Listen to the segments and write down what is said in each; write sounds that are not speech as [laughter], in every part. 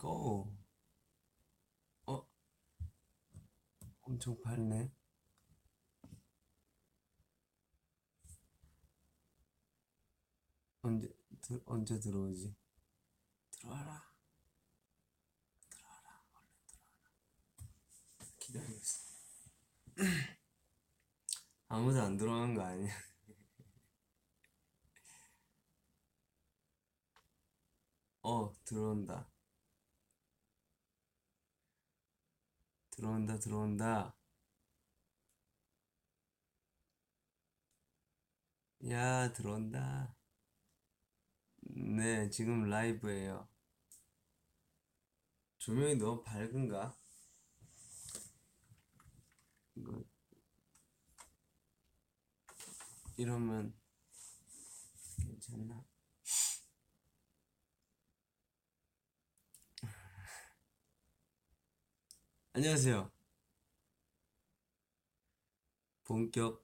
고. 어? 엄청 밝네. 언제 들, 언제 들어오지? 들어와라. 들어와라. 얼른 들어와라. 기다리고 있어. [clears throat] 아무도 안 들어오는 거 아니야? [laughs] 어, 들어온다. 들어온다, 들어온다. 야, 들어온다. 네, 지금 라이브예요. 조명이 너무 밝은가? 이거 이러면 괜찮나? 안녕하세요. 본격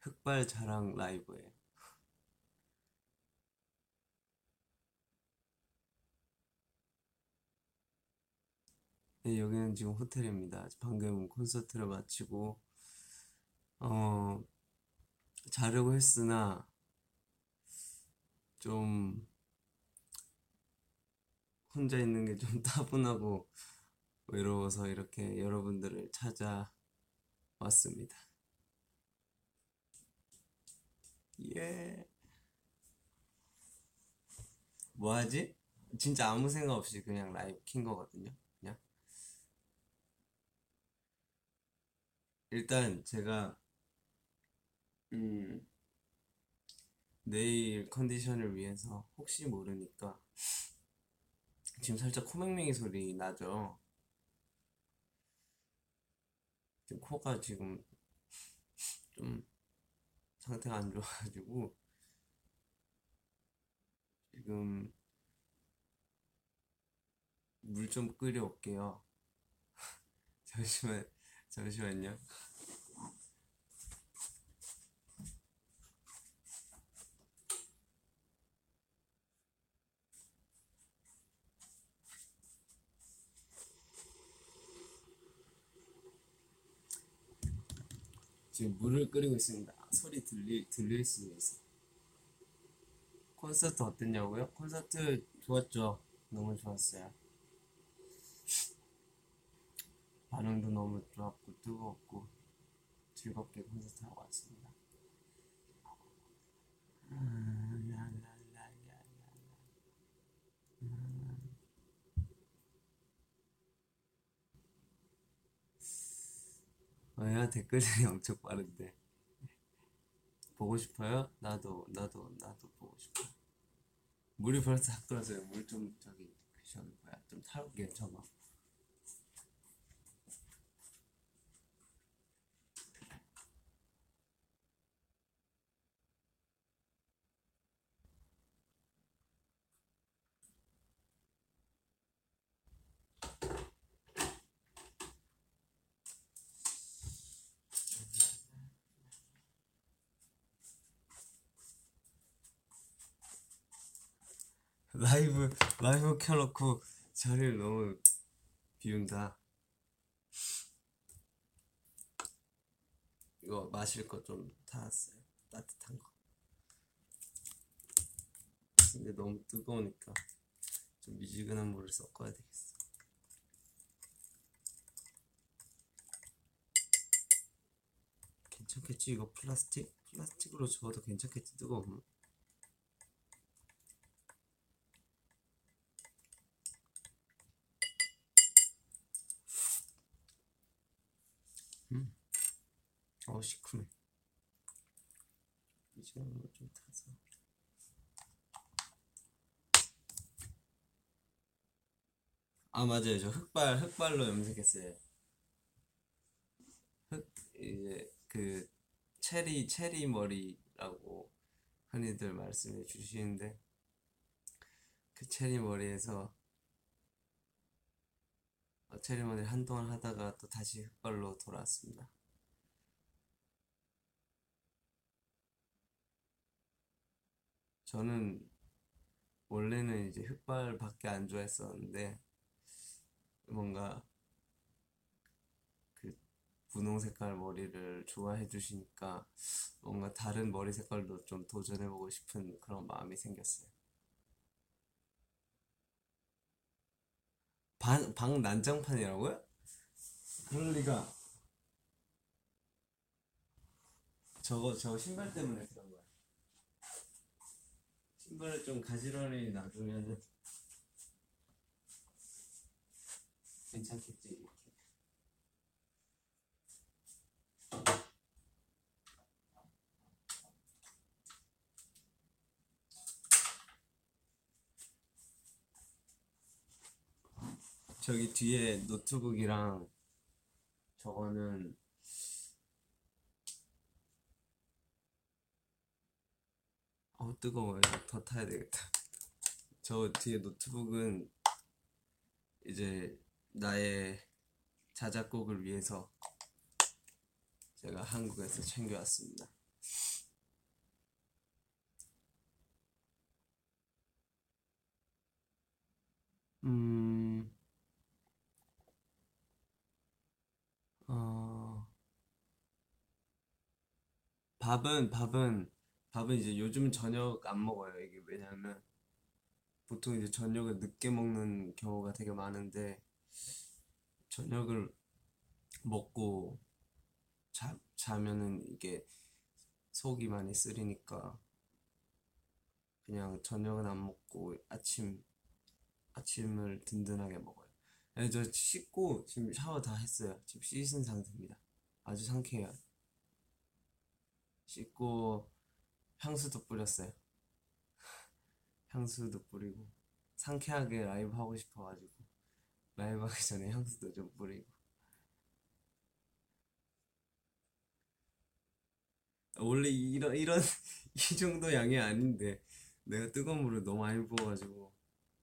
흑발 자랑 라이브예요. 네, 여기는 지금 호텔입니다. 방금 콘서트를 마치고 어 자려고 했으나 좀 혼자 있는 게 좀 [laughs] 따분하고 외로워서 이렇게 여러분들을 찾아왔습니다. 예. 뭐 하지? 진짜 아무 생각 없이 그냥 라이브 킨 거거든요. 그냥. 일단 제가 음, 내일 컨디션을 위해서 혹시 모르니까 지금 살짝 코맹맹이 소리 나죠? 지금 코가 지금 좀 상태가 안 좋아가지고 지금 물 좀 끓여 올게요. [laughs] 잠시만, 잠시만요. 지금 물을 끓이고 있습니다. 소리 들리, 들릴 수 있어. 콘서트 어땠냐고요? 콘서트 좋았죠? 너무 좋았어요. 반응도 너무 좋았고, 뜨거웠고, 즐겁게 콘서트 하고 왔습니다. 왜요? 댓글들이 [laughs] 엄청 빠른데. 보고 싶어요? 나도, 나도, 나도 보고 싶어. 물이 벌써 다 끓었어요. 물 좀, 저기, 저기 뭐야, 좀 타올게, 저거. 라이브, 라이브 켜놓고 자리를 너무 비운다. 이거 마실 거 좀 타왔어요. 따뜻한 거. 근데 너무 뜨거우니까 좀 미지근한 물을 섞어야 되겠어. 괜찮겠지? 이거 플라스틱? 플라스틱으로 저어도 괜찮겠지? 뜨거우면. 어, 시큼해. 이제 물좀 타서. 아, 맞아요. 저 흑발, 흑발로 염색했어요. 흑, 이제 그, 체리, 체리 머리라고 흔히들 말씀해 주시는데, 그 체리 머리에서, 어, 체리 머리 한동안 하다가 또 다시 흑발로 돌아왔습니다. 저는 원래는 이제 흑발밖에 안 좋아했었는데 뭔가 그 분홍 색깔 머리를 좋아해 주시니까 뭔가 다른 머리 색깔도 좀 도전해 보고 싶은 그런 마음이 생겼어요. 방, 방 난장판이라고요? 그럴 리가. 저거, 저 신발 때문에. 신발을 좀 가지런히 놔두면은 괜찮겠지, 이렇게. 저기 뒤에 노트북이랑 저거는 어 뜨거워요. 더 타야 되겠다. 저 뒤에 노트북은 이제 나의 자작곡을 위해서 제가 한국에서 챙겨왔습니다. 음, 어, 밥은, 밥은, 밥은 이제 요즘 저녁 안 먹어요. 이게 왜냐면 보통 이제 저녁을 늦게 먹는 경우가 되게 많은데 저녁을 먹고 자, 자면은 이게 속이 많이 쓰리니까 그냥 저녁은 안 먹고 아침 아침을 든든하게 먹어요. 네, 저 씻고 지금 샤워 다 했어요. 지금 씻은 상태입니다. 아주 상쾌해요. 씻고 향수도 뿌렸어요. 향수도 뿌리고 상쾌하게 라이브 하고 싶어가지고 라이브 하기 전에 향수도 좀 뿌리고 원래 이런 이런 [laughs] 이 정도 양이 아닌데 내가 뜨거운 물을 너무 많이 부어가지고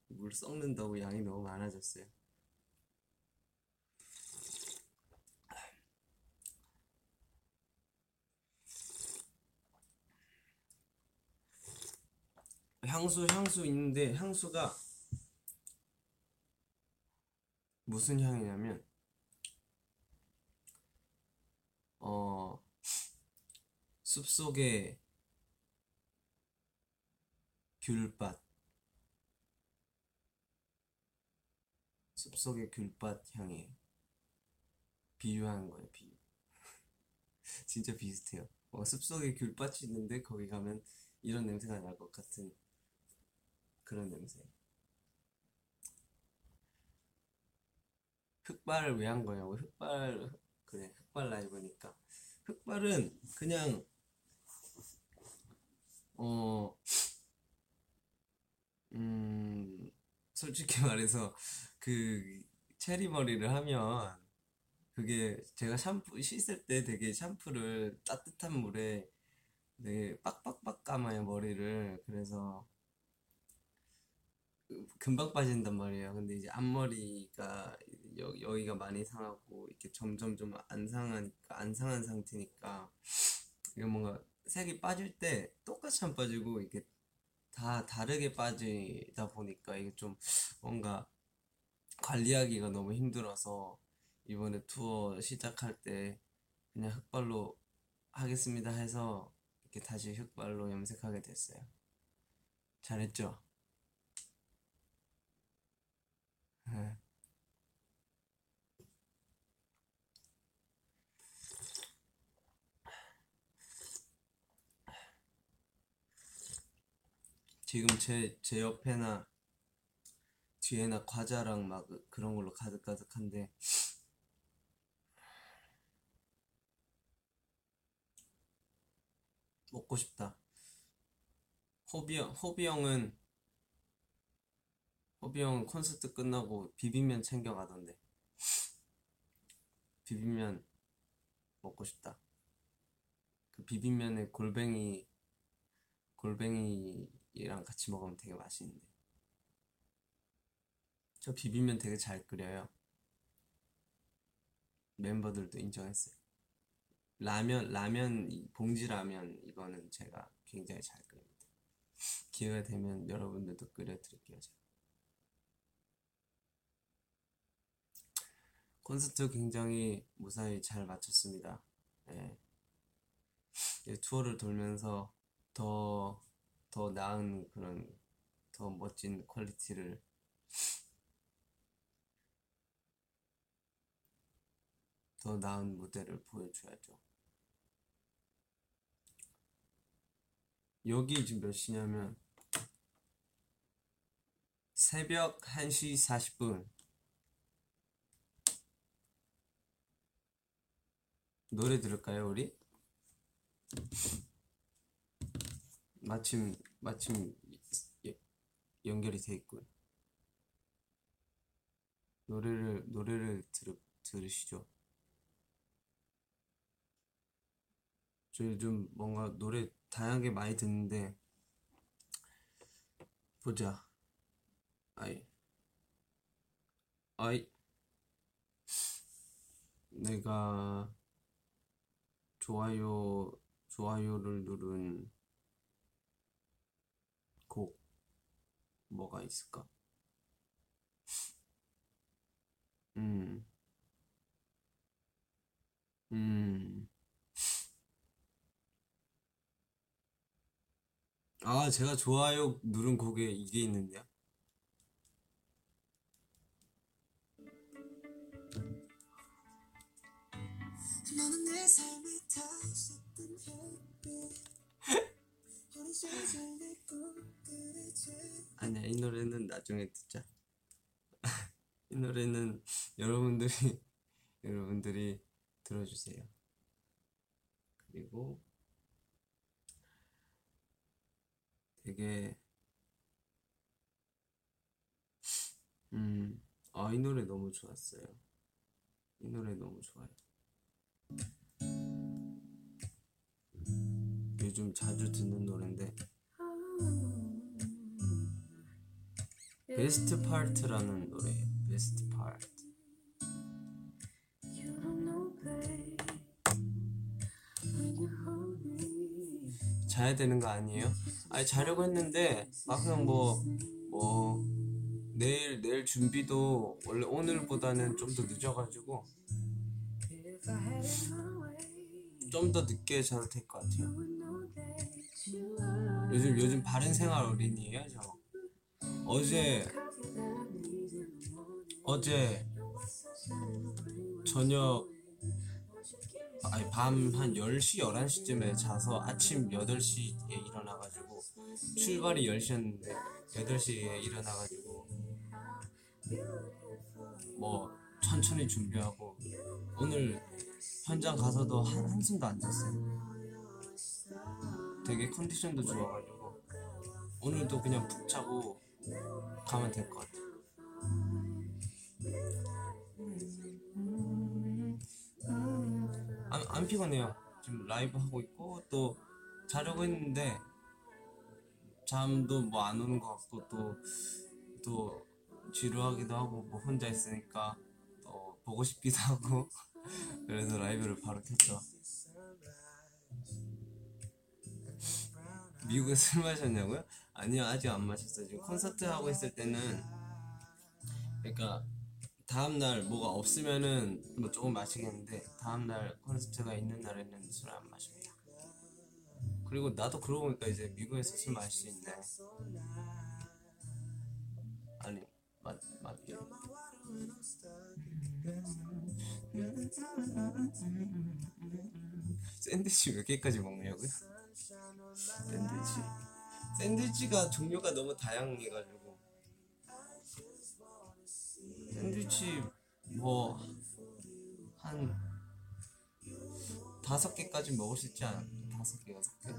물 썩는다고 양이 너무 많아졌어요. 향수 향수 있는데 향수가 무슨 향이냐면 어 숲속의 귤밭 숲속의 귤밭 향이에요. 비유하는 거예요, 비유. [laughs] 진짜 비슷해요. 어, 숲속에 귤밭이 있는데 거기 가면 이런 냄새가 날 것 같은 그런 냄새. 흑발을 왜 한 거냐고. 흑발, 그래, 흑발 라이브니까. 흑발은 그냥, 어, 음, 솔직히 [laughs] 말해서 그 체리 머리를 하면 그게 제가 샴푸 씻을 때 되게 샴푸를 따뜻한 물에 되게 빡빡빡 감아요 머리를 그래서 금방 빠진단 말이에요 근데 이제 앞머리가 여, 여기가 많이 상하고 이렇게 점점 좀 안 상하니까 안 상한 상태니까 이게 뭔가 색이 빠질 때 똑같이 안 빠지고 이게 다 다르게 빠지다 보니까 이게 좀 뭔가 관리하기가 너무 힘들어서 이번에 투어 시작할 때 그냥 흑발로 하겠습니다 해서 이렇게 다시 흑발로 염색하게 됐어요. 잘했죠? 네. 지금 제, 제 옆에나 뒤에나 과자랑 막 그런 걸로 가득가득한데 먹고 싶다. 호비 형, 호비 형은 호비 형 콘서트 끝나고 비빔면 챙겨가던데. 비빔면 먹고 싶다. 그 비빔면에 골뱅이 골뱅이랑 같이 먹으면 되게 맛있는데. 저 비빔면 되게 잘 끓여요. 멤버들도 인정했어요. 라면, 라면, 이 봉지 라면, 이거는 제가 굉장히 잘 끓입니다. 기회가 되면 여러분들도 끓여 드릴게요, 제가. 콘서트 굉장히 무사히 잘 마쳤습니다. 예. 이제 투어를 돌면서 더, 더 나은 그런, 더 멋진 quality를 더 나은 무대를 보여줘야죠. 여기 지금 몇 시냐면 새벽 1시 40분 노래 들을까요, 우리? 마침 마침 예- 연결이 돼 있군. 노래를 노래를 들 들으시죠. 저 요즘 뭔가 노래 다양하게 많이 듣는데 보자. 아이 아이 내가 좋아요 좋아요를 누른 곡 뭐가 있을까? 음, 음. 아, 제가 좋아요 누른 곡에 이게 있는데요. 아니야, 이 노래는 나중에 듣자. [laughs] 이 노래는 여러분들이 여러분들이 들어주세요. 그리고 되게 음, 아, 이 노래 너무 좋았어요. 이 노래 너무 좋아요. 요즘 자주 듣는 노래인데 Best Part라는 노래예요. Best Part. 자야 되는 거 아니에요? 아니 자려고 했는데 막상 뭐뭐 내일 내일 준비도 원래 오늘보다는 좀 더 늦어가지고 좀 더 늦게 자도 될 것 같아요. 요즘 요즘 바른 생활 어린이에요 저. 어제 어제 저녁 아니 밤한 10시 11시쯤에 자서 아침 8시에 일어나 가지고 출발이 10시였는데 8시에 일어나 가지고 뭐 천천히 준비하고 오늘 현장 가서도 한, 한숨도 안 잤어요. 되게 컨디션도 좋아가지고 오늘도 그냥 푹 자고 가면 될 것 같아요. 안, 안 피곤해요. 지금 라이브 하고 있고 또 자려고 했는데 잠도 뭐 안 오는 것 같고 또 또 지루하기도 하고 뭐 혼자 있으니까 또 보고 싶기도 하고 [laughs] 그래서 라이브를 바로 켰죠. 미국에 술 마셨냐고요? 아니요 아직 안 마셨어요. 지금 콘서트 하고 있을 때는 그러니까 다음 날 뭐가 없으면은 뭐 조금 마시겠는데 다음 날 콘서트가 있는 날에는 술 안 마십니다. 그리고 나도 그러고 보니까 이제 미국에서 술 있네. 아니 맞 맞게. 샌드위치 몇 개까지 먹냐고요? 샌드위치 샌드위치가 종류가 너무 다양해가지고 샌드위치 뭐 한 다섯 개까지 먹을 수 있지 않아? 다섯 개 여섯 개?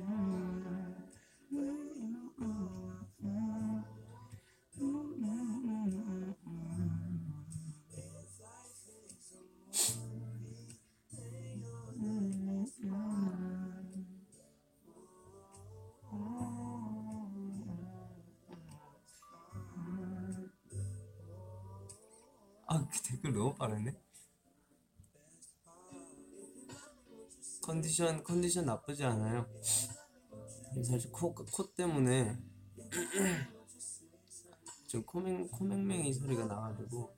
아, 댓글 너무 빠르네. 컨디션 컨디션 나쁘지 않아요. 사실 코, 코 때문에 [clears throat] 좀 코맹 코맹맹이 소리가 나가지고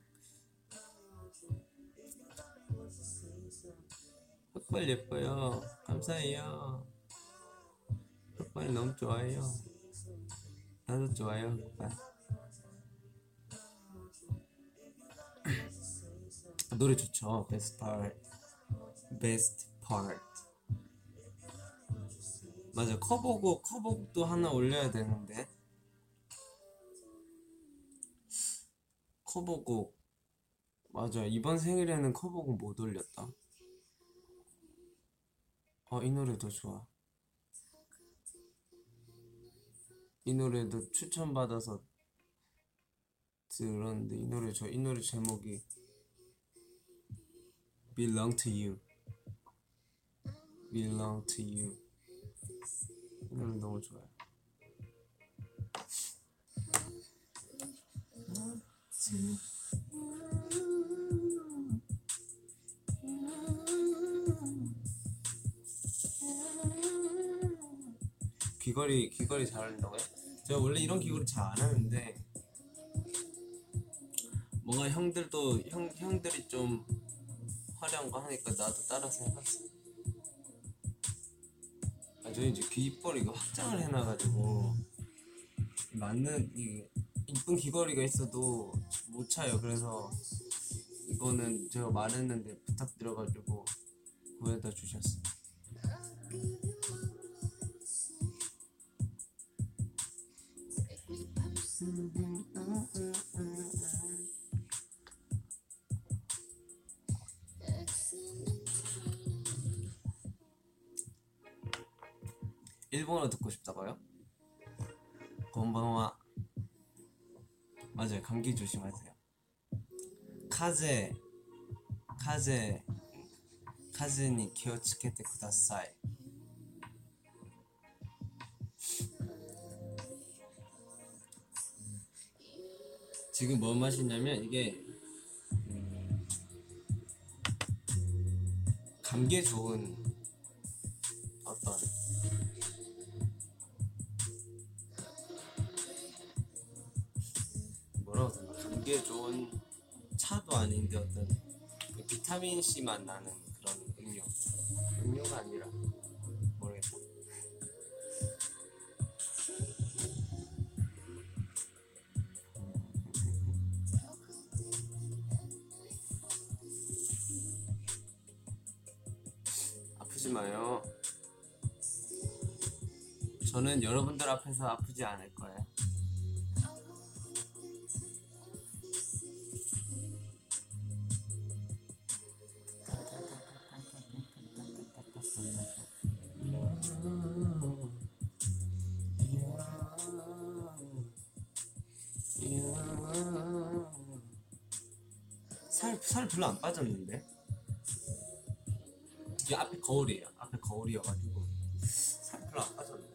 흑발 예뻐요. 감사해요. 흑발 너무 좋아요. 나도 좋아요. 흑발. 노래 좋죠. Best part. Best part. 맞아. 커버곡, 커버곡도 하나 올려야 되는데. 커버곡. 맞아. 이번 생일에는 커버곡 못 올렸다. 어, 이 노래도 좋아. 이 노래도 추천받아서 들었는데 이 노래 저 이 노래 제목이 Belong to You. Belong to You. 이 노래 너무 좋아요. 귀걸이 귀걸이 잘 어울린다고요? 제가 원래 이런 귀걸이 잘 안 하는데 뭔가 형들도 형 형들이 좀 화려한 거 하니까 나도 따라서 해봤어. 아 저희 이제 귀입벌 이거 확장을 해놔가지고 맞는 이 이쁜 귀걸이가 있어도 못 차요. 그래서 이거는 제가 말했는데 부탁드려가지고 구해다 주셨어. 일본어 듣고 싶다고요? 건방와 맞아요. 감기 조심하세요. 카제 카제 카제니 기어치케테 쿠다사이. 지금 뭐 마시냐면 이게 음, 감기에 좋은 아닌데 어떤 그 비타민 C 맛 나는 그런 음료. 음료가 아니라 모르겠다 아프지 마요. 저는 여러분들 앞에서 아프지 않을 거예요 별로 안 빠졌는데? 이게 앞에 거울이에요. 앞에 거울이어가지고 살 별로 안 빠졌네.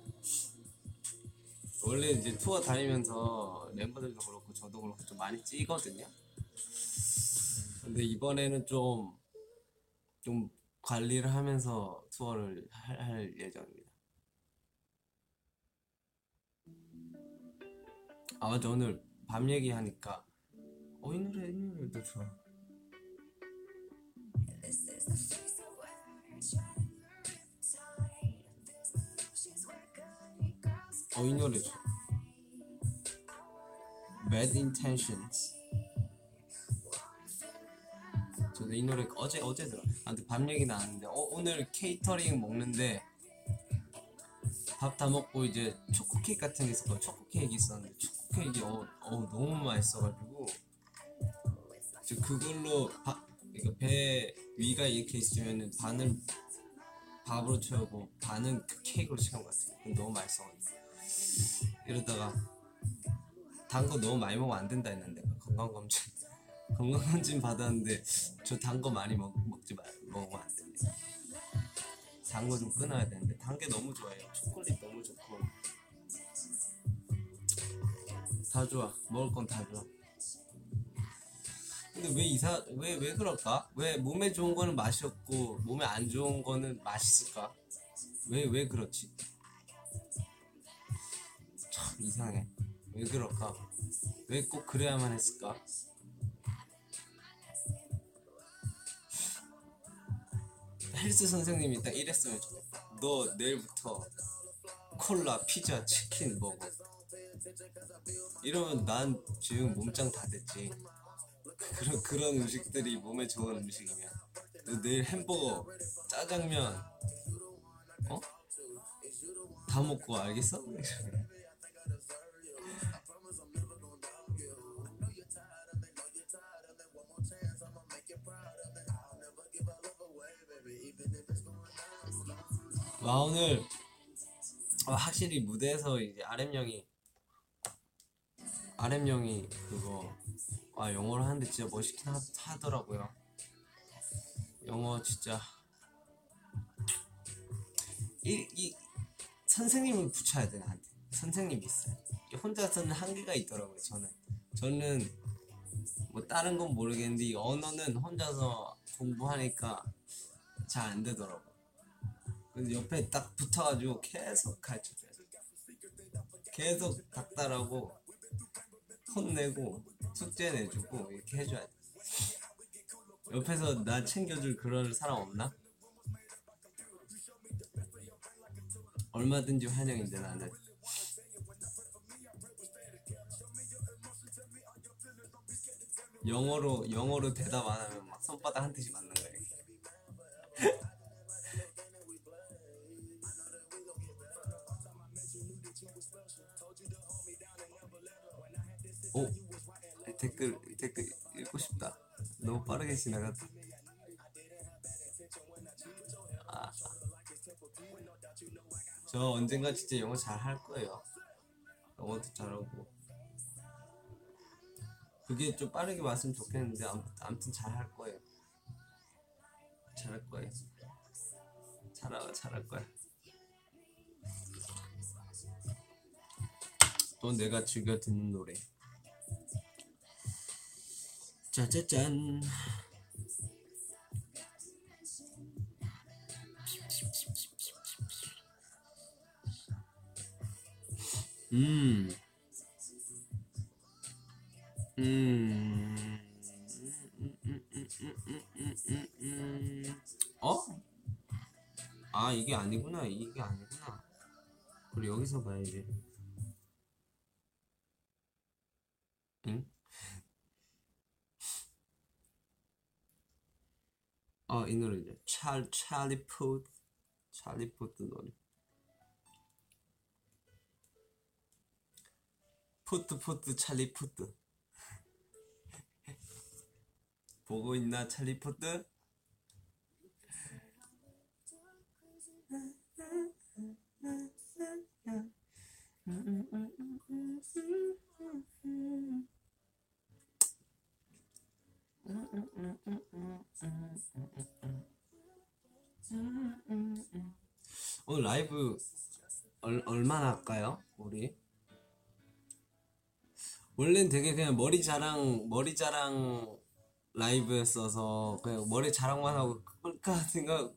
원래 이제 투어 다니면서 멤버들도 그렇고 저도 그렇고 좀 많이 찌거든요. 근데 이번에는 좀, 좀 관리를 하면서 투어를 할, 할 예정입니다. 아, 맞아. 오늘 밤 얘기하니까, 어, 이 노래, 이 노래도 좋아. 어, 이 노래 좋아. Bad Intentions. 저도 이 노래 어제 어제 들어. 아, 근데 밤 얘기 나왔는데 어, 오늘 케이터링 먹는데 밥 다 먹고 이제 초코 케이크 같은 게 있었고 초코 케이크 있었는데 초코 케이크 어, 어 너무 맛있어가지고 저 그걸로 밥 이거 배 위가 이렇게 있으면은 반은 밥으로 채우고 반은 그 케이크로 채운 것 같아요. 너무 맛있어가지고 이러다가 단 거 너무 많이 먹으면 안 된다 했는데 건강검진 [laughs] 건강검진 받았는데 저 단 거 많이 먹, 먹지 말 먹으면 안 됩니다. 단 거 좀 끊어야 되는데 단 게 너무 좋아요. 초콜릿 너무 좋고 다 좋아. 먹을 건 다 좋아. 근데 왜 이사 왜 왜 그럴까? 왜 몸에 좋은 거는 맛이 없고 몸에 안 좋은 거는 맛있을까? 왜 왜 그렇지? 참 이상해. 왜 그럴까? 왜 꼭 그래야만 했을까? 헬스 선생님이 딱 이랬으면 좋겠다. 너 내일부터 콜라, 피자, 치킨 먹어. 이러면 난 지금 몸짱 다 됐지. 그런 그런 음식들이 몸에 좋은 음식이면 너 내일 햄버거, 짜장면, 어? 다 먹고 알겠어? 와 오늘 어, 확실히 무대에서 이제 RM 형이 RM 형이 그거 아 영어를 하는데 진짜 멋있긴 하, 하더라고요. 영어 진짜 이, 이 선생님을 붙여야 돼 나한테 선생님이 있어요. 혼자서는 한계가 있더라고요. 저는 저는 뭐 다른 건 모르겠는데 이 언어는 혼자서 공부하니까 잘 안 되더라고. 그래서 옆에 딱 붙어가지고 계속 가르쳐줘야 돼. 계속 닥달하고 혼내고 숙제 내주고 이렇게 해줘야 돼. 옆에서 나 챙겨줄 그런 사람 없나? 얼마든지 환영인데 나는. 영어로 영어로 대답 안 하면 막 손바닥 한 대씩 맞는 거야. 댓글 댓글 읽고 싶다. 너무 빠르게 지나갔다. 아, 저 언젠가 진짜 영어 잘 할 거예요. 영어도 잘하고. 그게 좀 빠르게 왔으면 좋겠는데 아무- 아무튼 잘 할 거예요. 잘할 거예요. 잘하 잘할 거야. 또 내가 즐겨 듣는 노래. 짜자잔. 음. 음. 어? 아, 이게 아니구나. 이게 아니구나. 그래, 여기서 봐야지. 응? 아, 이 노래죠. 찰, 찰리 푸드. 찰리 푸드 노래. 푸드, 푸드, 찰리 푸드. 보고 있나, 찰리 푸드? 오늘 라이브 얼, 얼마나 할까요? 우리? 원래는 되게 그냥 머리 자랑 머리 자랑 라이브였어서 그냥 머리 자랑만 하고 끌까 [laughs] 생각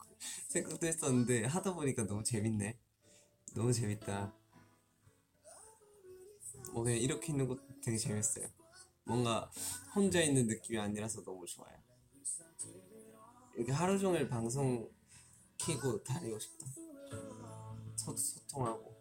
생각도 했었는데 하다 보니까 너무 재밌네. 너무 재밌다. 뭐 그냥 이렇게 있는 것도 되게 재밌어요. 뭔가 혼자 있는 느낌이 아니라서 너무 좋아요. 이렇게 하루 종일 방송 키고 다니고 싶다. 소, 소통하고.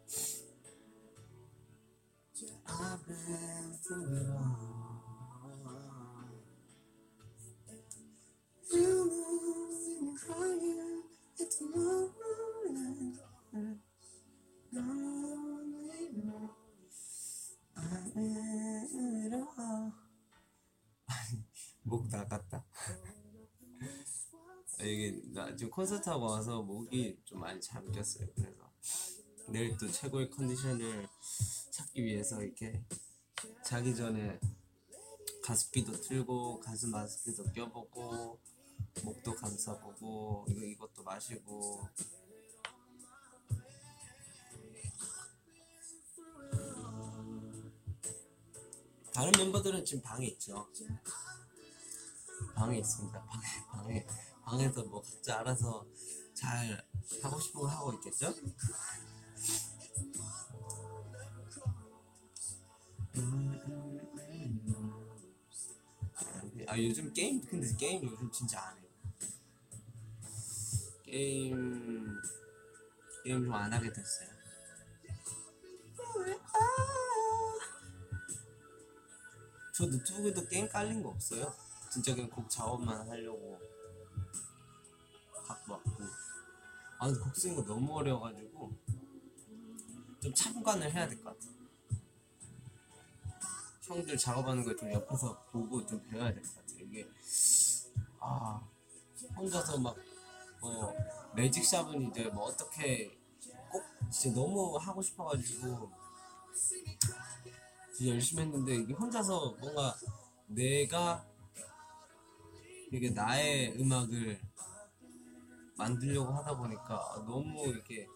목 나갔다. 아, 이게 나 지금 콘서트 하고 와서 목이 좀 많이 잠겼어요. 그래서 내일 또 최고의 컨디션을 찾기 위해서 이렇게 자기 전에 가습기도 틀고 가슴 마스크도 껴보고 목도 감싸보고 이거 이것도 마시고 다른 멤버들은 지금 방에 있죠. 방에 있습니다. 방에 방에 방에서 뭐 각자 알아서 잘 하고 싶은 거 하고 있겠죠? 아 요즘 게임 근데 게임 요즘 진짜 안 해요. 게임 게임 좀 안 하게 됐어요. 저 노트북에도 게임 깔린 거 없어요. 진짜 그냥 곡 작업만 하려고 아 곡 쓰는 거 너무 어려워가지고 좀 참관을 해야 될 것 같아. 형들 작업하는 거좀 옆에서 보고 좀 배워야 될 것 같아. 이게 아 혼자서 막 뭐 매직샵은 이제 뭐 어떻게 꼭 진짜 너무 하고 싶어가지고 진짜 열심히 했는데 이게 혼자서 뭔가 내가 이게 나의 음악을 만들려고 하다 보니까 너무 이렇게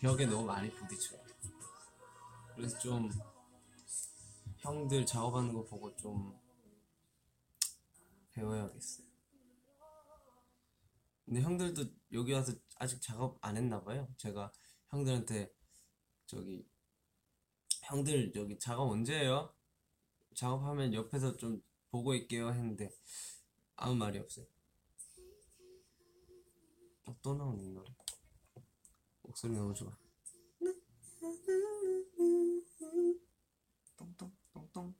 벽에 너무 많이 부딪혀요. 그래서 좀 형들 작업하는 거 보고 좀 배워야겠어요. 근데 형들도 여기 와서 아직 작업 안 했나 봐요. 제가 형들한테 저기 형들 여기 작업 언제 해요? 작업하면 옆에서 좀 보고 있게요 했는데 아무 말이 없어요. 어, 또 나오네 이 노래. 목소리 너무 좋아. 똥똥 똥똥.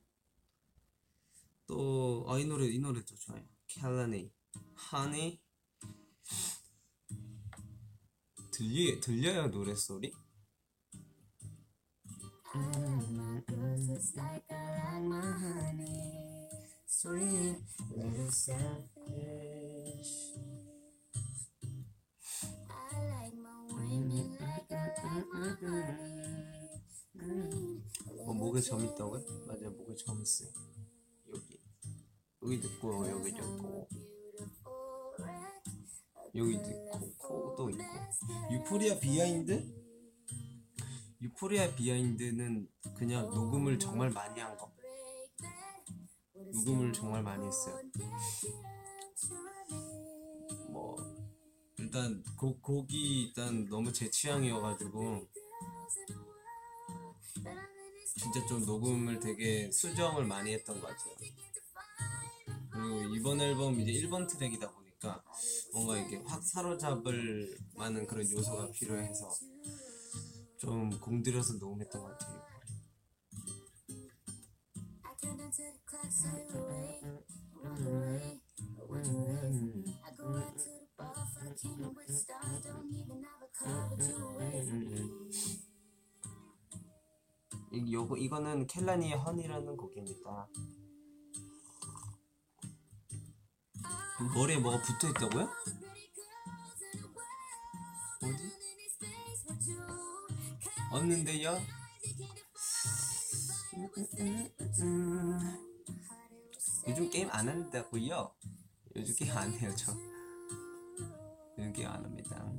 또, 아, 이 노래, 이 노래도 좋아요. 캘라니. 하니. 들리, 들려요, 노래 소리? 목에 점 있다고요? 맞아요, 목에 점 있어요. 여기. 여기도 있고, 여기도 있고. 여기도 있고, 코도 있고. Euphoria behind? Euphoria behind는 그냥 녹음을 정말 많이 한 거. 녹음을 정말 많이 했어요. 뭐 일단 곡 곡이 일단 너무 제 취향이어가지고 진짜 좀 녹음을 되게 수정을 많이 했던 것 같아요. 그리고 이번 앨범 이제 1번 트랙이다 보니까 뭔가 이게 확 사로잡을 만한 그런 요소가 필요해서 좀 공들여서 녹음했던 것 같아요. 요거 이거는 켈라니의 허니라는 곡입니다. 머리에 뭐가 붙어 있다고요? 어디? 없는데요? 요즘 게임 안 한다고요? 요즘 게임 안 해요 저. 요즘 게임 안 합니다.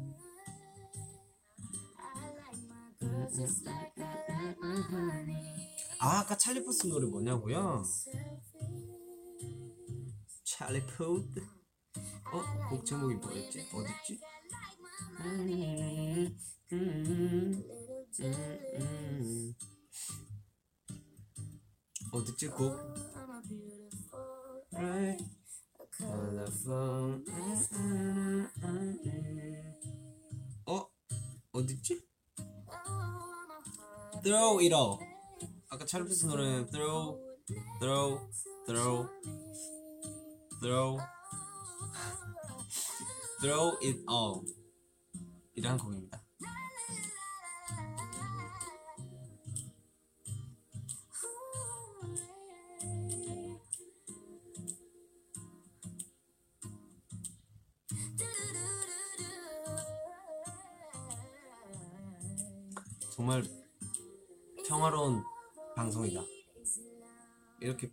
아 아까 찰리 푸스 노래 뭐냐고요? 찰리 푸드? 어? 곡 제목이 뭐였지? 어딨지? 어딨지 곡? I'm a beautiful Right. Throw it all. 아까 찰리 푸스 노래 Throw, Throw, Throw, Throw, Throw it all. 이란 곡입니다.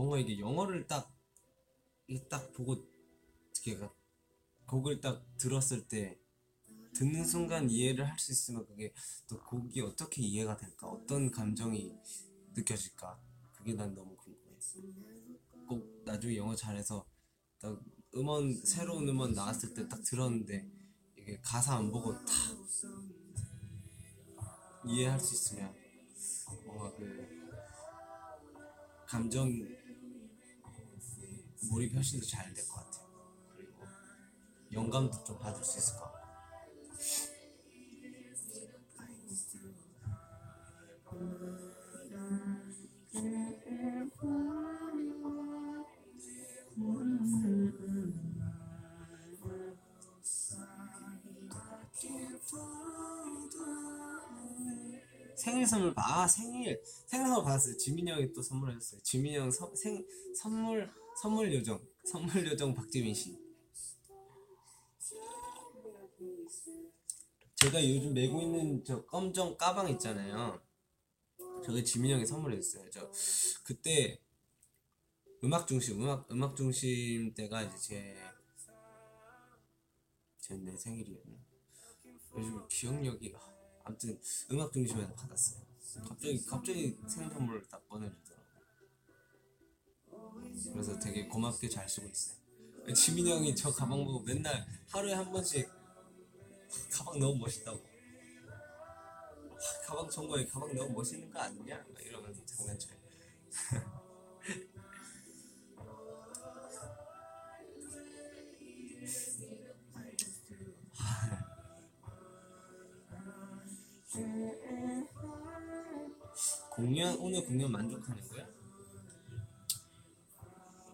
뭔가 이게 영어를 딱, 딱 보고, 이렇게 가- 곡을 딱 들었을 때, 듣는 순간 이해를 할 수 있으면 그게 또 곡이 어떻게 이해가 될까? 어떤 감정이 느껴질까? 그게 난 너무 궁금해. 꼭 나중에 영어 잘해서 딱 음원 새로운 음원 나왔을 때 딱 들었는데 이게 가사 안 보고 다 이해할 수 있으면 뭔가 그 감정 몰입 훨씬 더 잘 될 것 같아요. 그리고 영감도 좀 받을 수 있을 것 같고. 생일 선물 봐. 아 생일 생일 선물 받았어요. 지민이 형이 또 선물해줬어요. 지민이 형 서, 생 선물 선물 요정 선물 요정 박지민 씨. 제가 요즘 메고 있는 저 검정 가방 있잖아요. 저게 지민이 형이 선물해줬어요. 저 그때 음악 중심 음악 음악 중심 때가 이제 제 제 내 생일이었나. 요즘 기억력이 아, 아무튼 음악 중심에서 받았어요. 갑자기 갑자기 생일 선물을 딱 꺼내주더라고. 그래서 되게 고맙게 잘 쓰고 있어요. 지민이 형이 저 가방 보고 맨날 하루에 한 번씩 가방 너무 멋있다고. 아, 가방 정거에 가방 너무 멋있는 거 아니냐? 막 이러면서 장난쳐요. [laughs] 공연 오늘 공연 만족하는 거야?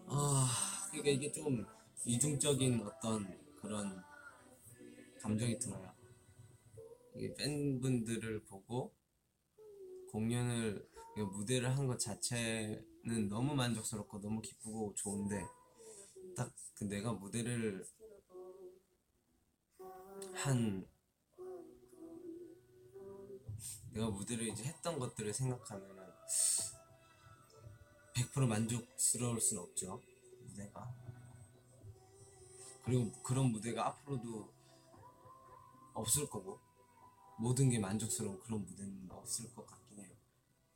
아 그러니까 이게 좀 이중적인 어떤 그런 감정이 들어요. 이게 팬분들을 보고 공연을 이 무대를 한 것 자체는 너무 만족스럽고 너무 기쁘고 좋은데 딱 그 내가 무대를 한 내가 무대를 이제 했던 것들을 생각하면은 100% 만족스러울 순 없죠 무대가. 그리고 그런 무대가 앞으로도 없을 거고 모든 게 만족스러운 그런 무대는 없을 것 같긴 해요.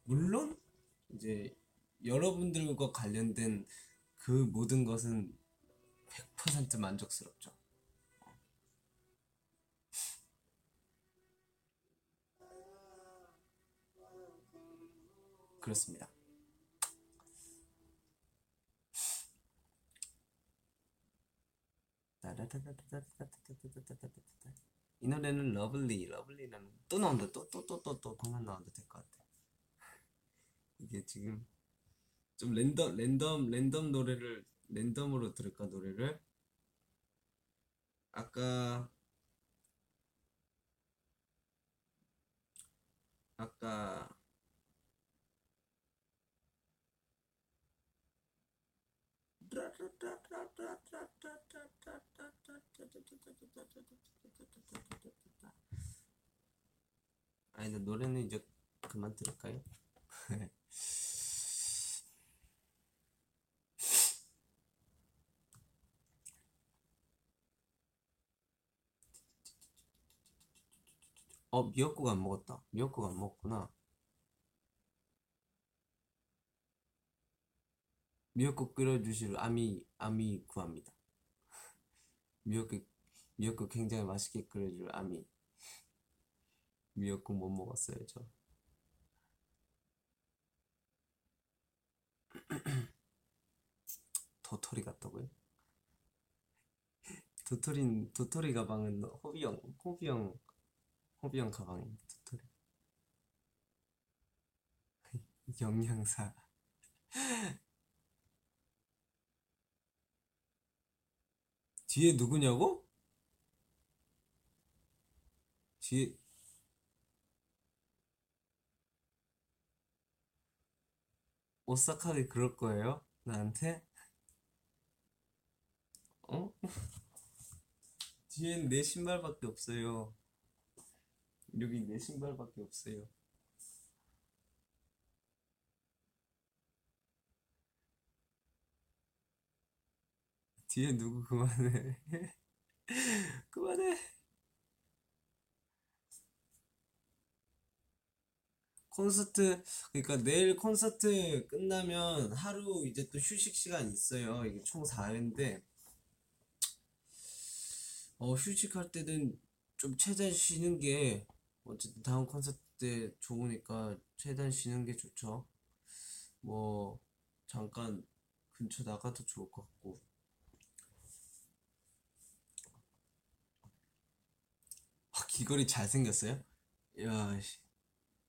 물론 이제 여러분들과 관련된 그 모든 것은 100% 만족스럽죠. 그렇습니다. 이 노래는 Lovely, Lovely라는 또 나온다, 또 또 또 또또 공연 나온다 될 것 같아. 이게 지금 좀 랜덤, 랜덤, 랜덤 노래를 랜덤으로 들을까 노래를 아까 아까 아니 근데 노래는 이제 그만 들을까요? [laughs] 어 미역국 안 먹었다 미역국 안 먹었구나 미역국 끓여주실 아미 아미 구합니다. 미역국 미역국 굉장히 맛있게 끓여줄 아미 미역국 못 먹었어요 저 [clears throat] 도토리 같다고요? 도토리 도토리 가방은 호비형 호비형 호비형 가방이 도토리. [laughs] 영양사 뒤에 누구냐고? 뒤에 오싹하게 그럴 거예요? 나한테? 어? [laughs] 뒤엔 내 신발밖에 없어요. 여기 내 신발밖에 없어요. 뒤에 누구 그만해. [laughs] 그만해. 콘서트 그러니까 내일 콘서트 끝나면 하루 이제 또 휴식 시간 있어요. 이게 총 4회인데 어 휴식할 때는 좀 최대한 쉬는 게 어쨌든 다음 콘서트 때 좋으니까 최대한 쉬는 게 좋죠. 뭐 잠깐 근처 나가도 좋을 것 같고 귀걸이 잘생겼어요? 이야 씨.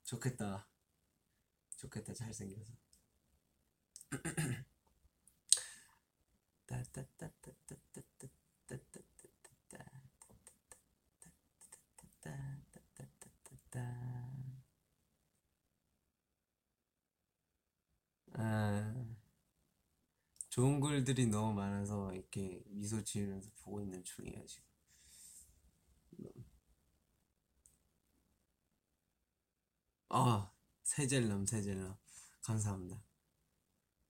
좋겠다. 좋겠다. 잘생겨서. 아, 좋은 글들이 너무 많아서 이렇게 미소 지으면서 보고 있는 중이에요, 지금. 아, 세젤남, 세젤남. 감사합니다.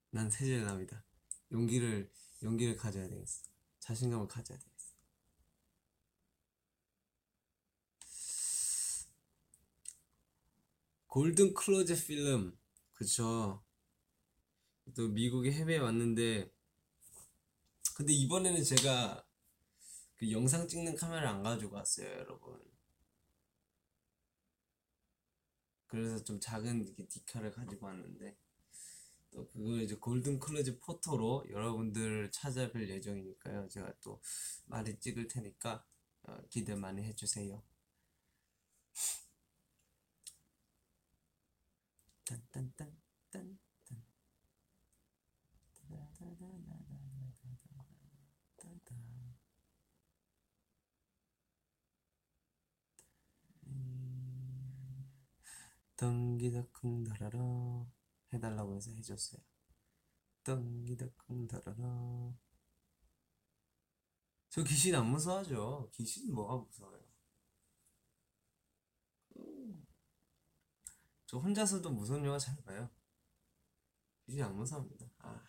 난 세젤남이다. 용기를, 용기를 가져야 되겠어. 자신감을 가져야 되겠어. Golden Closet Film. 그쵸. 또 미국에 해외에 왔는데, 근데 이번에는 제가 그 영상 찍는 카메라 안 가지고 왔어요, 여러분. 그래서 좀 작은 이렇게 디카를 가지고 왔는데 또 그걸 이제 Golden Closet Photo로 여러분들 찾아뵐 예정이니까요. 제가 또 많이 찍을 테니까 어, 기대 많이 해주세요. 딴딴딴 딴 덩기덕쿵 더러러 해달라고 해서 해줬어요. 덩기덕쿵 더러러 저 귀신 안 무서워하죠. 귀신 뭐가 무서워요? 음. 저 혼자서도 무서운 영화 잘 봐요. 귀신 안 무서워합니다. 아.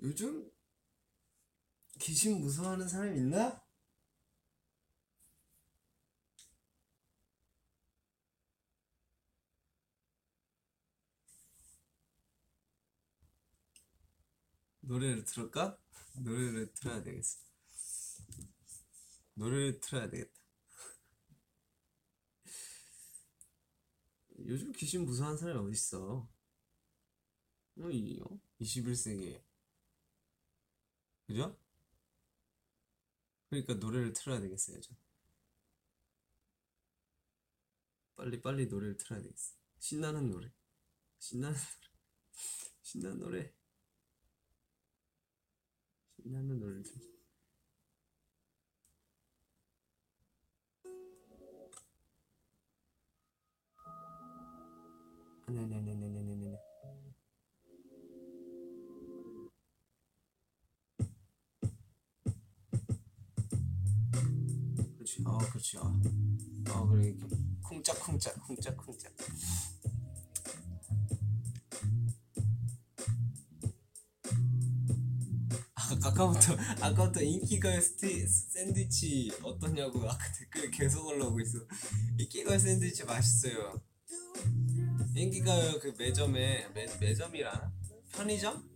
요즘 귀신 무서워하는 사람 있나? 노래를 들을까? 노래를 틀어야 되겠어. 노래를 틀어야 되겠다. [laughs] 요즘 귀신 무서워하는 사람이 어딨어? 어, 이, 어? 21세기에. 그죠? 그러니까 노래를 틀어야 되겠어요, 저. 빨리 빨리 노래를 틀어야 되겠어. 신나는 노래. 신나는 노래. [laughs] 신나는 노래. 신나는 노래를 틀자. 네네네네네네네. 그렇지. 아, 그렇지. 아, 아 그래 이렇게 쿵짝쿵짝, 쿵짝쿵짝. 아, 아까부터 [laughs] 아까부터 인기가요 스티 샌드위치 어떠냐고 아까 댓글에 계속 올라오고 있어. 인기가요 샌드위치 맛있어요. 인기가요 그 매점에 매, 매점이라나? 편의점?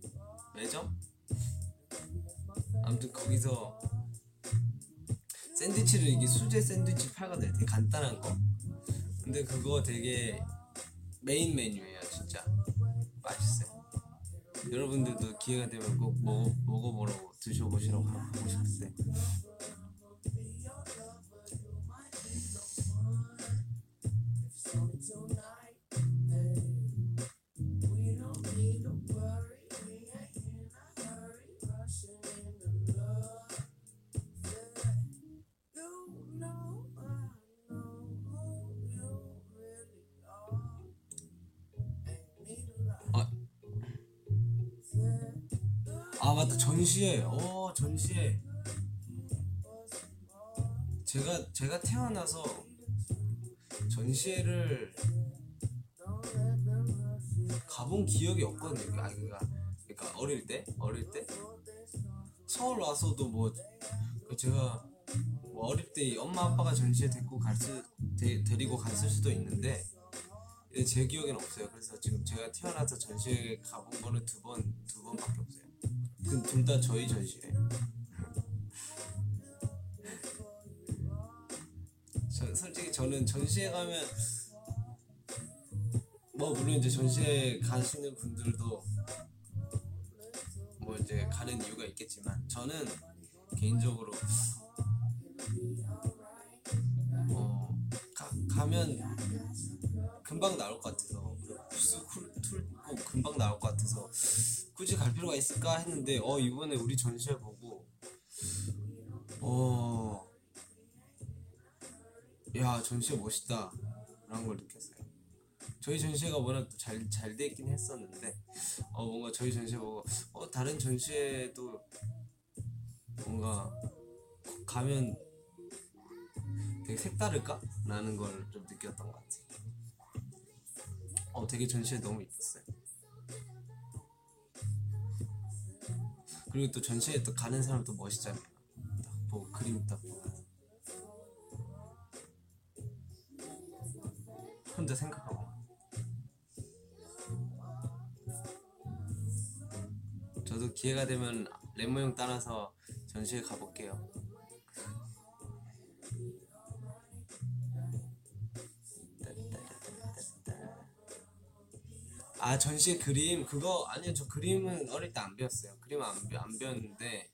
매점? 아무튼 거기서 샌드위치를 이게 수제 샌드위치 팔거든요. 되게 간단한 거. 근데 그거 되게 메인 메뉴예요, 진짜. 맛있어요. 여러분들도 기회가 되면 꼭 먹어, 먹어보라고 드셔보시라고 하고 싶은데. 전시회. 어 전시회. 제가 제가 태어나서 전시회를 가본 기억이 없거든요. 아 그러니까 그러니까 어릴 때 어릴 때 서울 와서도 뭐그 제가 뭐 어릴 때 엄마 아빠가 전시회 데리고 갔을 데, 데리고 갔을 수도 있는데 예, 제 기억에는 없어요. 그래서 지금 제가 태어나서 전시회 가본 거는 두 번, 두 번밖에 없어요. 그 둘 다 저희 전시회. 저, 솔직히 저는 전시회 가면 뭐 물론 이제 전시회 가시는 분들도 뭐 이제 가는 이유가 있겠지만 저는 개인적으로 어 가, 가면 금방 나올 것 같아서. 부스 툴고 금방 나올 것 같아서 굳이 갈 필요가 있을까 했는데 어 이번에 우리 전시회 보고 어 야 전시회 멋있다. 라는 걸 느꼈어요. 저희 전시회가 워낙 잘잘돼 있긴 했었는데 어 뭔가 저희 전시회 보고 어 다른 전시회도 뭔가 가면 되게 색다를까? 라는 걸 좀 느꼈던 것 같아요 어 되게 전시회 너무 이뻤어요. 그리고 또 전시회 또 가는 사람도 멋있잖아요. 딱 보고 그림 딱 보고 혼자 생각하고. 저도 기회가 되면 레모 형 따라서 전시회 가볼게요 아 전시회 그림? 그거 아니요 저 그림은 어릴 때 안 배웠어요. 그림 안, 배- 안 배웠는데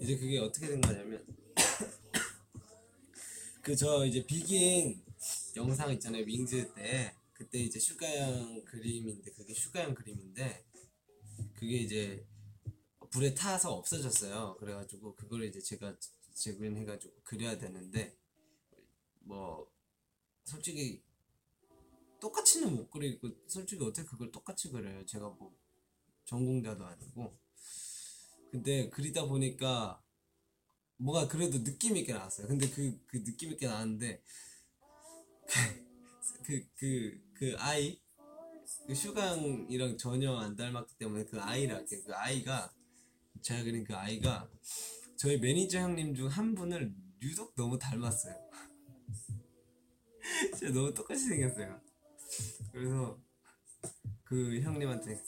이제 그게 어떻게 된 거냐면 [coughs] 그 저 이제 Begin 영상 있잖아요 Wings 때. 그때 이제 슈가형 그림인데 그게 슈가형 그림인데 그게 이제 불에 타서 없어졌어요. 그래가지고 그걸 이제 제가 재구현해가지고 그려야 되는데 뭐 솔직히 똑같이는 못 그리고 솔직히 어떻게 그걸 똑같이 그려요 제가 뭐 전공자도 아니고. 근데 그리다 보니까 뭐가 그래도 느낌 있게 나왔어요. 근데 그, 그 느낌 있게 나왔는데 그 그그 아이 그 슈강이랑 전혀 안 닮았기 때문에 그 아이랑 그 아이가 제가 그린 그 아이가 저희 매니저 형님 중 한 분을 유독 너무 닮았어요. [laughs] 진짜 너무 똑같이 생겼어요 그래서 그 형님한테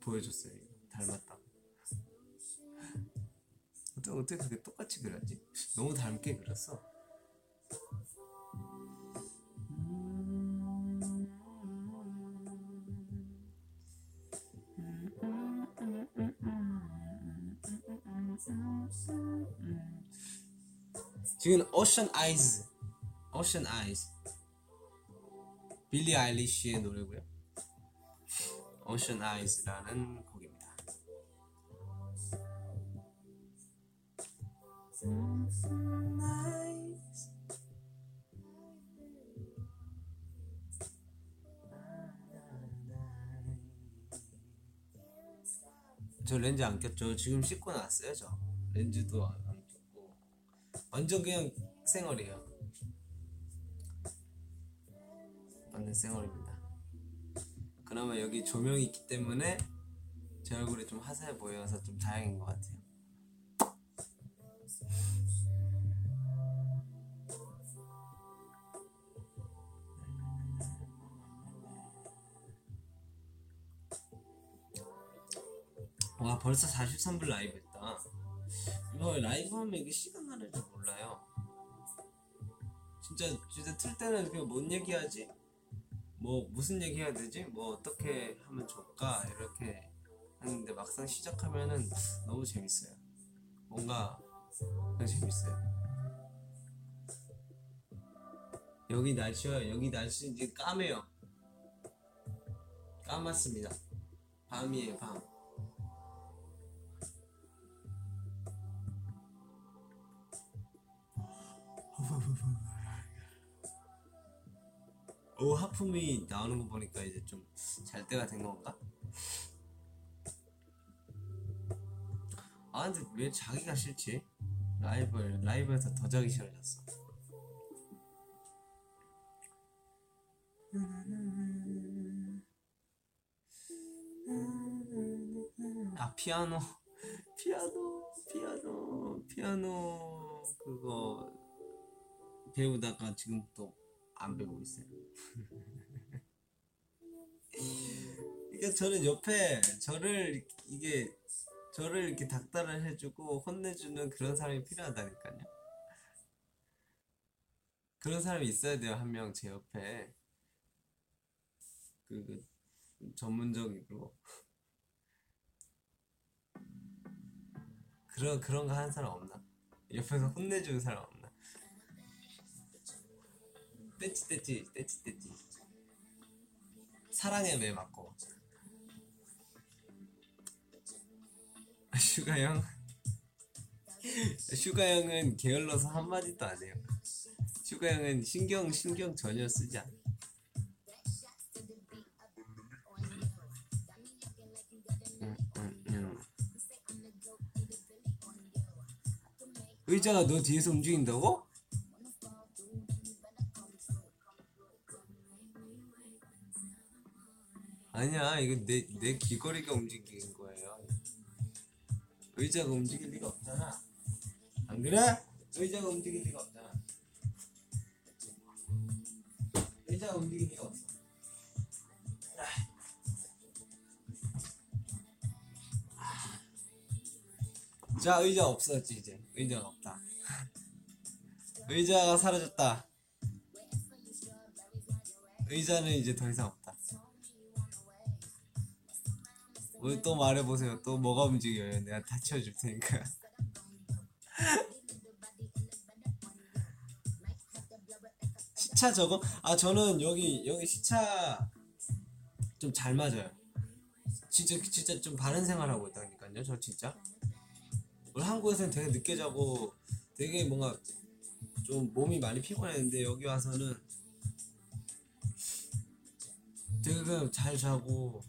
보여줬어요. 닮았다. 어떻게 어떻게 그렇게 똑같이 그렸지? 너무 닮게 그렸어. 지금 오션 아이즈, 오션 아이즈. 빌리 아일리시의 노래고요. Ocean Eyes라는 곡입니다. 저 렌즈 안 꼈죠? 지금 씻고 나왔어요, 저. 렌즈도 안, 안 꼈고. 완전 그냥 생얼이에요. 완전 생얼입니다. 그나마 여기 조명이 있기 때문에 제 얼굴이 좀 화사해 보여서 좀 다행인 것 같아요. 와 벌써 43분 라이브 했다. 이거 라이브 하면 이게 시간 가는 줄 몰라요. 진짜 진짜 틀 때는 그냥 뭔 얘기하지? 뭐 무슨 얘기 해야 되지? 뭐 어떻게 하면 좋을까? 이렇게 하는데 막상 시작하면은 너무 재밌어요. 뭔가 그냥 재밌어요. 여기 날씨요. 여기 날씨 이제 까매요. 까맣습니다. 밤이에요, 밤. 오 하품이 나오는 거 보니까 이제 좀 잘 때가 된 건가? 아 근데 왜 자기가 싫지? 라이브 라이브에서 더 자기 싫어졌어. 아 피아노 [laughs] 피아노 피아노 피아노 그거 배우다가 지금 또 안 배우고 있어요. [laughs] 그러니까 저는 옆에 저를 이게 저를 이렇게 닥달을 해주고 혼내주는 그런 사람이 필요하다니까요. 그런 사람이 있어야 돼요 한 명 제 옆에 그, 그 전문적이고 그런 그런 거 하는 사람 없나? 옆에서 혼내주는 사람 없나? 떼찌 떼찌 떼찌 떼찌 사랑에 매 맞고 [laughs] 슈가 형 [laughs] 슈가 형은 게을러서 한 마디도 안 해요. 슈가 형은 신경 신경 전혀 쓰지 않아. 의자가 너 뒤에서 움직인다고? 아니야, 이거 내, 내 귀걸이가 움직이는 거예요. 의자가 움직일 리가 없잖아. 안 그래? 의자가 움직일 리가 없잖아. 의자가 움직일 리가 없어. 자, 의자 없었지, 이제. 의자가 없다. [laughs] 의자가 사라졌다. 의자는 이제 더 이상 없다. 왜또 말해보세요. 또 뭐가 움직여요? 내가 다 치워줄 테니까. [laughs] 시차 저거? 아 저는 여기 여기 시차 좀 잘 맞아요. 진짜 진짜 좀 바른 생활하고 있다니까요. 저 진짜. 원래 한국에서는 되게 늦게 자고 되게 뭔가 좀 몸이 많이 피곤했는데 여기 와서는 되게 그냥 잘 자고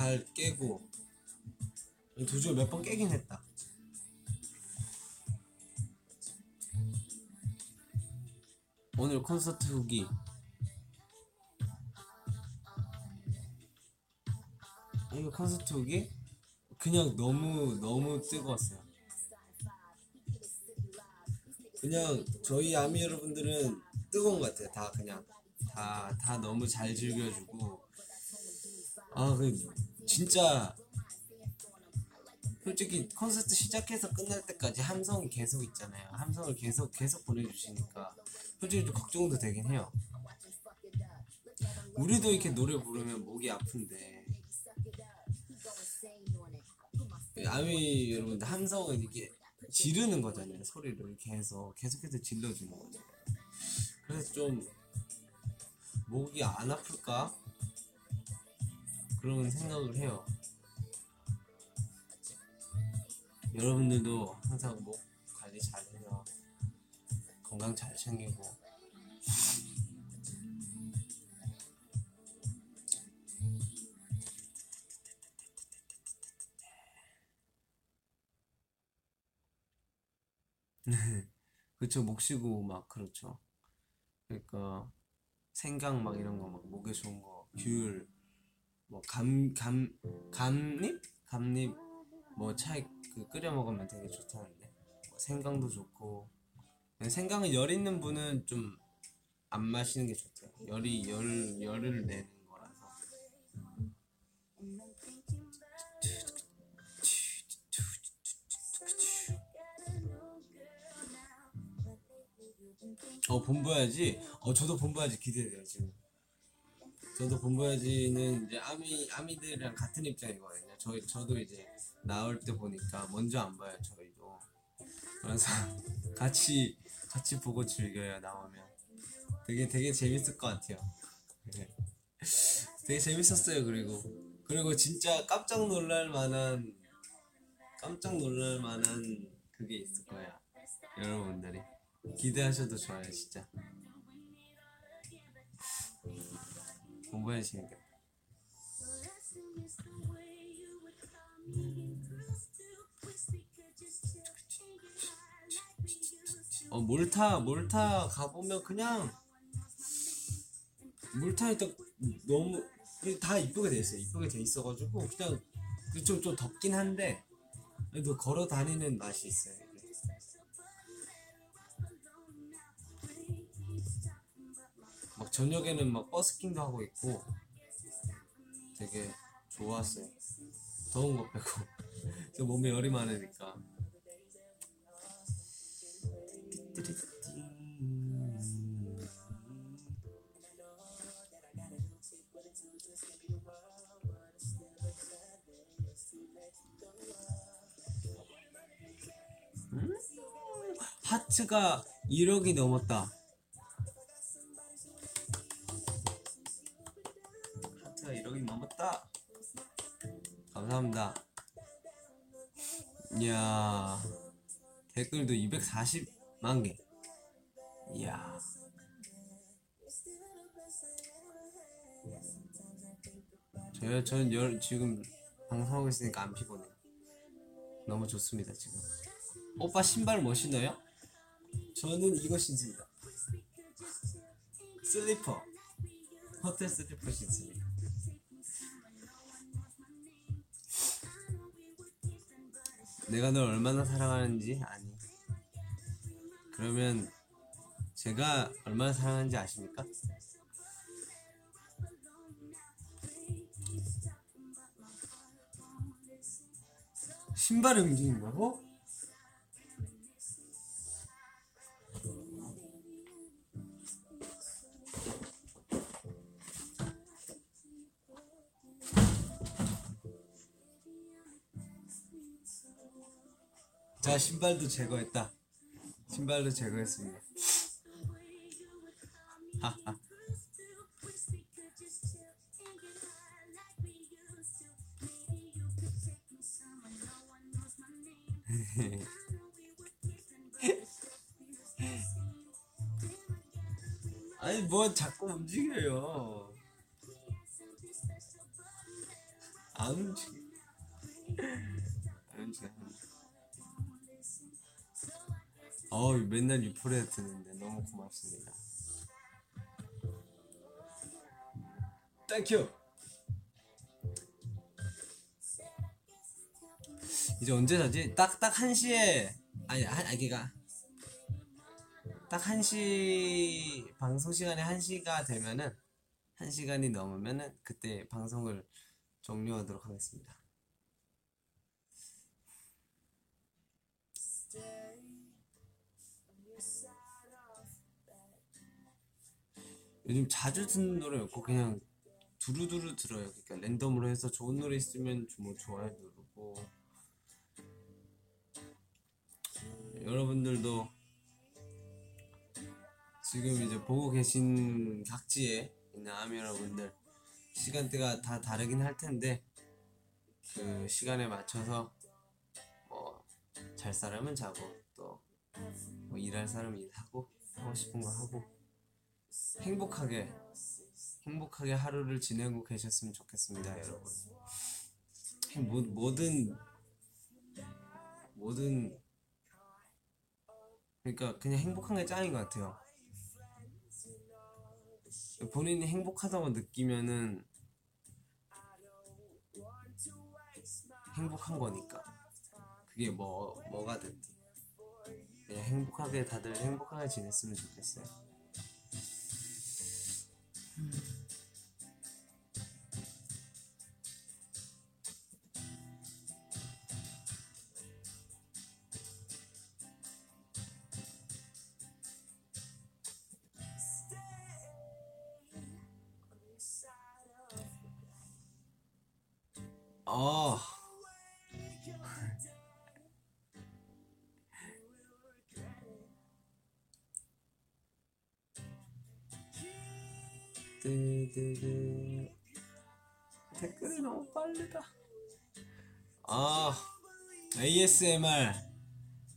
잘 깨고 도중에 몇 번 깨긴 했다. 오늘 콘서트 후기 오늘 콘서트 후기 그냥 너무 너무 뜨거웠어요. 그냥 저희 아미 여러분들은 뜨거운 것 같아요. 다 그냥 다 다 너무 잘 즐겨주고 아 그 진짜 솔직히 콘서트 시작해서 끝날 때까지 함성이 계속 있잖아요. 함성을 계속 계속 보내주시니까 솔직히 좀 걱정도 되긴 해요. 우리도 이렇게 노래 부르면 목이 아픈데 아미 여러분들 함성은 이게 지르는 거잖아요. 소리를 계속 계속해서 질러주는 거죠. 그래서 좀 목이 안 아플까 그런 생각을 해요. 여러분들도 항상 목 관리 잘해서 건강 잘 챙기고 [laughs] 그쵸 목 쉬고 막 그렇죠. 그러니까 생강 막 이런 거 막 목에 좋은 거 귤 뭐 감 감 감잎? 감잎 뭐 차에 그 끓여 먹으면 되게 좋다는데. 뭐 생강도 좋고. 생강은 열 있는 분은 좀 안 마시는 게 좋대요. 열이 열 열을 내는 거라서. 어 본보야지? 어 저도 본보야지 기대돼요 지금 저도 본보야지는 이제 아미 아미들이랑 같은 입장이거든요. 저희 저도 이제 나올 때 보니까 먼저 안 봐요 저희도. 그래서 [laughs] 같이 같이 보고 즐겨요 나오면. 되게 되게 재밌을 것 같아요. 네. 되게 재밌었어요 그리고. 그리고 진짜 깜짝 놀랄 만한 깜짝 놀랄 만한 그게 있을 거야 여러분들이. 기대하셔도 좋아요 진짜 공부해 재밌겠다 어 몰타 몰타 가보면 그냥 몰타 일단 너무 다 이쁘게 돼 있어요. 이쁘게 돼 있어가지고 그냥 좀좀 덥긴 한데 그래도 걸어 다니는 맛이 있어요 저녁에는 막 버스킹도 하고 있고 되게 좋았어요. 더운 거 빼고. [laughs] 저 몸에 열이 많으니까. 음? 하트가 1억이 넘었다. 1억이 넘었다. 감사합니다. 이야, 댓글도 240만 개. 이야. 저요, 전 열, 지금 방송하고 있으니까 안 피곤해. 너무 좋습니다, 지금. 오빠 신발 뭐 신어요? 저는 이거 신습니다. 슬리퍼. 호텔 슬리퍼 신습니다. 내가 널 얼마나 사랑하는지 아니. 그러면 제가 얼마나 사랑하는지 아십니까? 신발을 움직인다고? 자 신발도 제거했다. 신발도 제거했습니다. 하하. [laughs] 아니 뭐 자꾸 움직여요. 유포레 듣는데 너무 고맙습니다. 땡큐. 이제 언제 자지? 딱 딱 1시에 아니 한 아니 걔가 딱 1시 방송 시간에 1시가 되면은 1시간이 넘으면은 그때 방송을 종료하도록 하겠습니다. 요즘 자주 듣는 노래 없고 그냥 두루두루 들어요. 그러니까 랜덤으로 해서 좋은 노래 있으면 뭐 좋아요 누르고 여러분들도 지금 이제 보고 계신 각지에 있는 아미 여러분들 시간대가 다 다르긴 할 텐데 그 시간에 맞춰서 뭐 잘 사람은 자고 또뭐 일할 사람은 일하고 하고 싶은 거 하고 행복하게 행복하게 하루를 지내고 계셨으면 좋겠습니다, 여러분. 행- 뭐, 뭐든 뭐든 그러니까 그냥 행복한 게 짱인 것 같아요. 본인이 행복하다고 느끼면은 행복한 거니까 그게 뭐 뭐가 됐든 그냥 행복하게 다들 행복하게 지냈으면 좋겠어요. ASMR.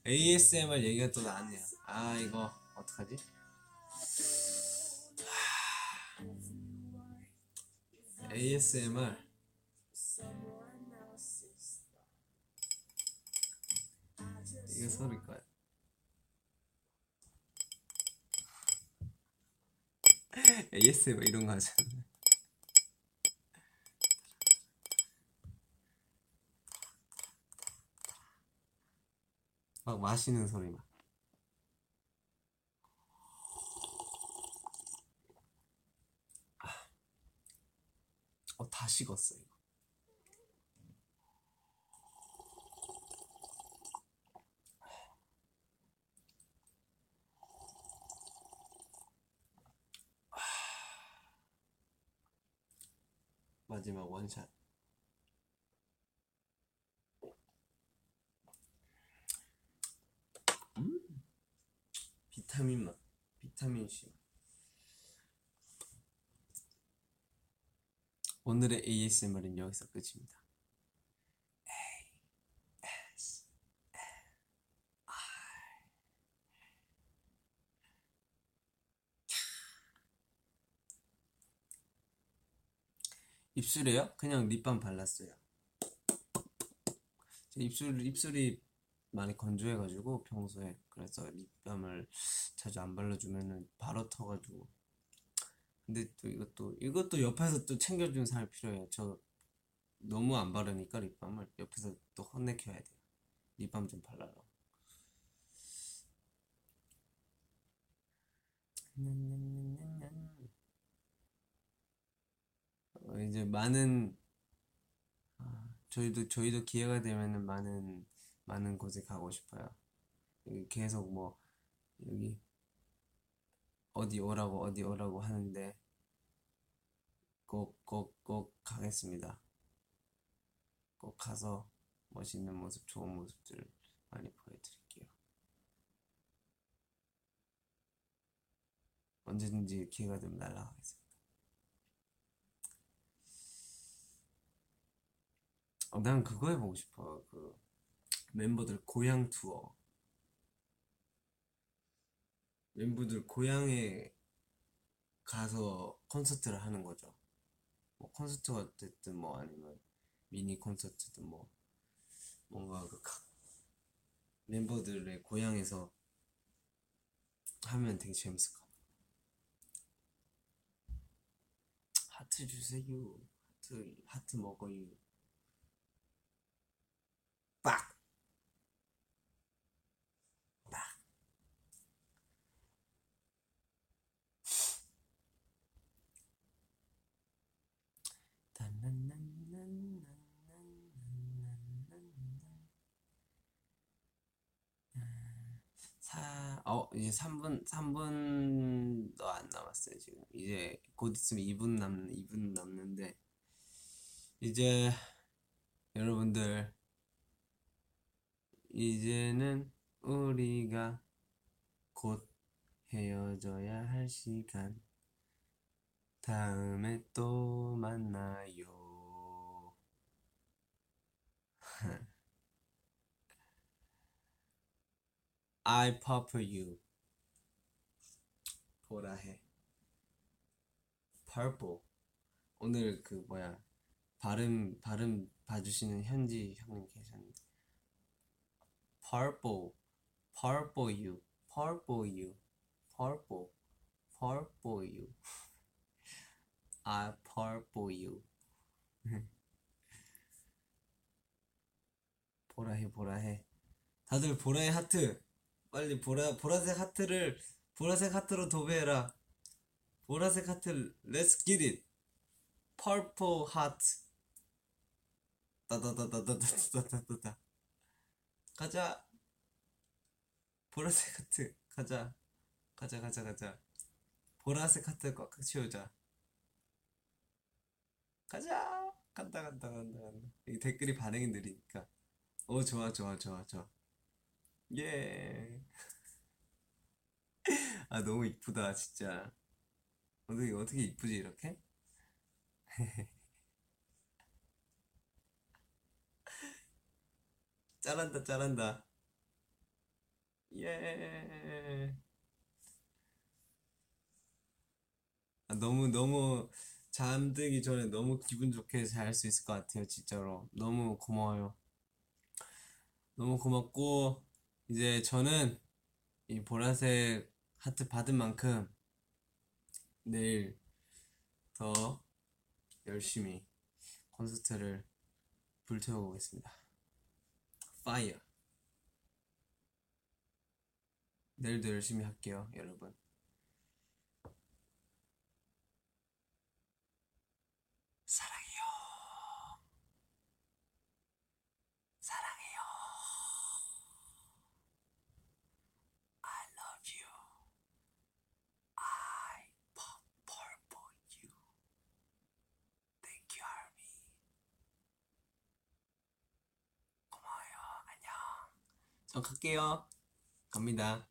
ASMR 얘기가 또 나왔네요. 아, 이거, 어떡하지? 하... ASMR. 이거 소리 거야. [laughs] ASMR 이런 거 하잖아. 막 마시는 소리 막. 아, 어, 다 식었어, 이거. 아. 마지막 원샷. 비타민 맛, 비타민 C. 오늘의 ASMR은 여기서 끝입니다. 입술에요? 그냥 립밤 발랐어요. 제 입술 입술이 많이 건조해가지고 평소에 그래서 립밤을 자주 안 발라주면은 바로 터가지고. 근데 또 이것도 이것도 옆에서 또 챙겨주는 사람이 필요해요. 저 너무 안 바르니까 립밤을 옆에서 또 혼내켜야 돼요. 립밤 좀 발라라. 어, 이제 많은 아, 저희도 저희도 기회가 되면은 많은 많은 곳에 가고 싶어요. 계속 뭐 여기 어디 오라고 어디 오라고 하는데 꼭 꼭 꼭 가겠습니다. 꼭 가서 멋있는 모습, 좋은 모습들을 많이 보여드릴게요. 언제든지 기회가 되면 날아가겠습니다. 어, 난 그거 해보고 싶어. 그 멤버들 고향 투어. 멤버들 고향에 가서 콘서트를 하는 거죠. 뭐 콘서트가 됐든 뭐 아니면 미니 콘서트든 뭐 뭔가 그 각 멤버들의 고향에서 하면 되게 재밌을 것 같아요. 하트 주세요. 하트 하트 먹어요. 빡! 빡! 사, 어, 이제 3분, 3분도 안 남았어요, 지금. 이제 곧 있으면 2분 남, 2분 남는데, 이제 여러분들, 이제는 우리가 곧 헤어져야 할 시간. 다음에 또 만나요. [laughs] I pop you. 보라 해. purple. 오늘 그 뭐야 발음 발음 봐주시는 현지 형님 계셨는데 purple, purple you, purple you, purple, purple you. I purple you. 보라 해 보라 해. 다들 보라의 하트. 빨리 보라 보라색 하트를 보라색 하트로 도배해라. 보라색 하트 Let's. Purple heart. 따다다다다다다다다다. 가자. 보라색 하트 가자. 가자 가자 가자. 보라색 하트 꽉꽉 채우자. 가자. 간다 간다 간다 간다. 이 댓글이 반응이 느리니까. 오 좋아 좋아 좋아 좋아. 예. 아 너무 이쁘다 진짜. 어떻게 어떻게 이쁘지 이렇게? [laughs] 잘한다 잘한다. 예. 아, 너무 너무 잠들기 전에 너무 기분 좋게 잘 수 있을 것 같아요 진짜로. 너무 고마워요. 너무 고맙고 이제 저는 이 보라색 하트 받은 만큼 내일 더 열심히 콘서트를 불태워 보겠습니다. 파이어. 내일도 열심히 할게요, 여러분. 저 갈게요. 갑니다.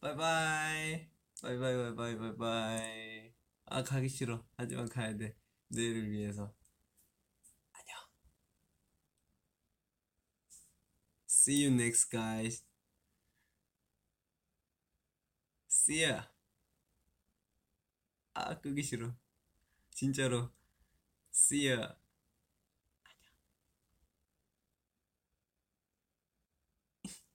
바이바이. 바이바이 바이바이 바이바이. 아 가기 싫어. 하지만 가야 돼. 내일을 위해서. 안녕. See you next guys. See ya. 아 끄기 싫어. 진짜로. See ya.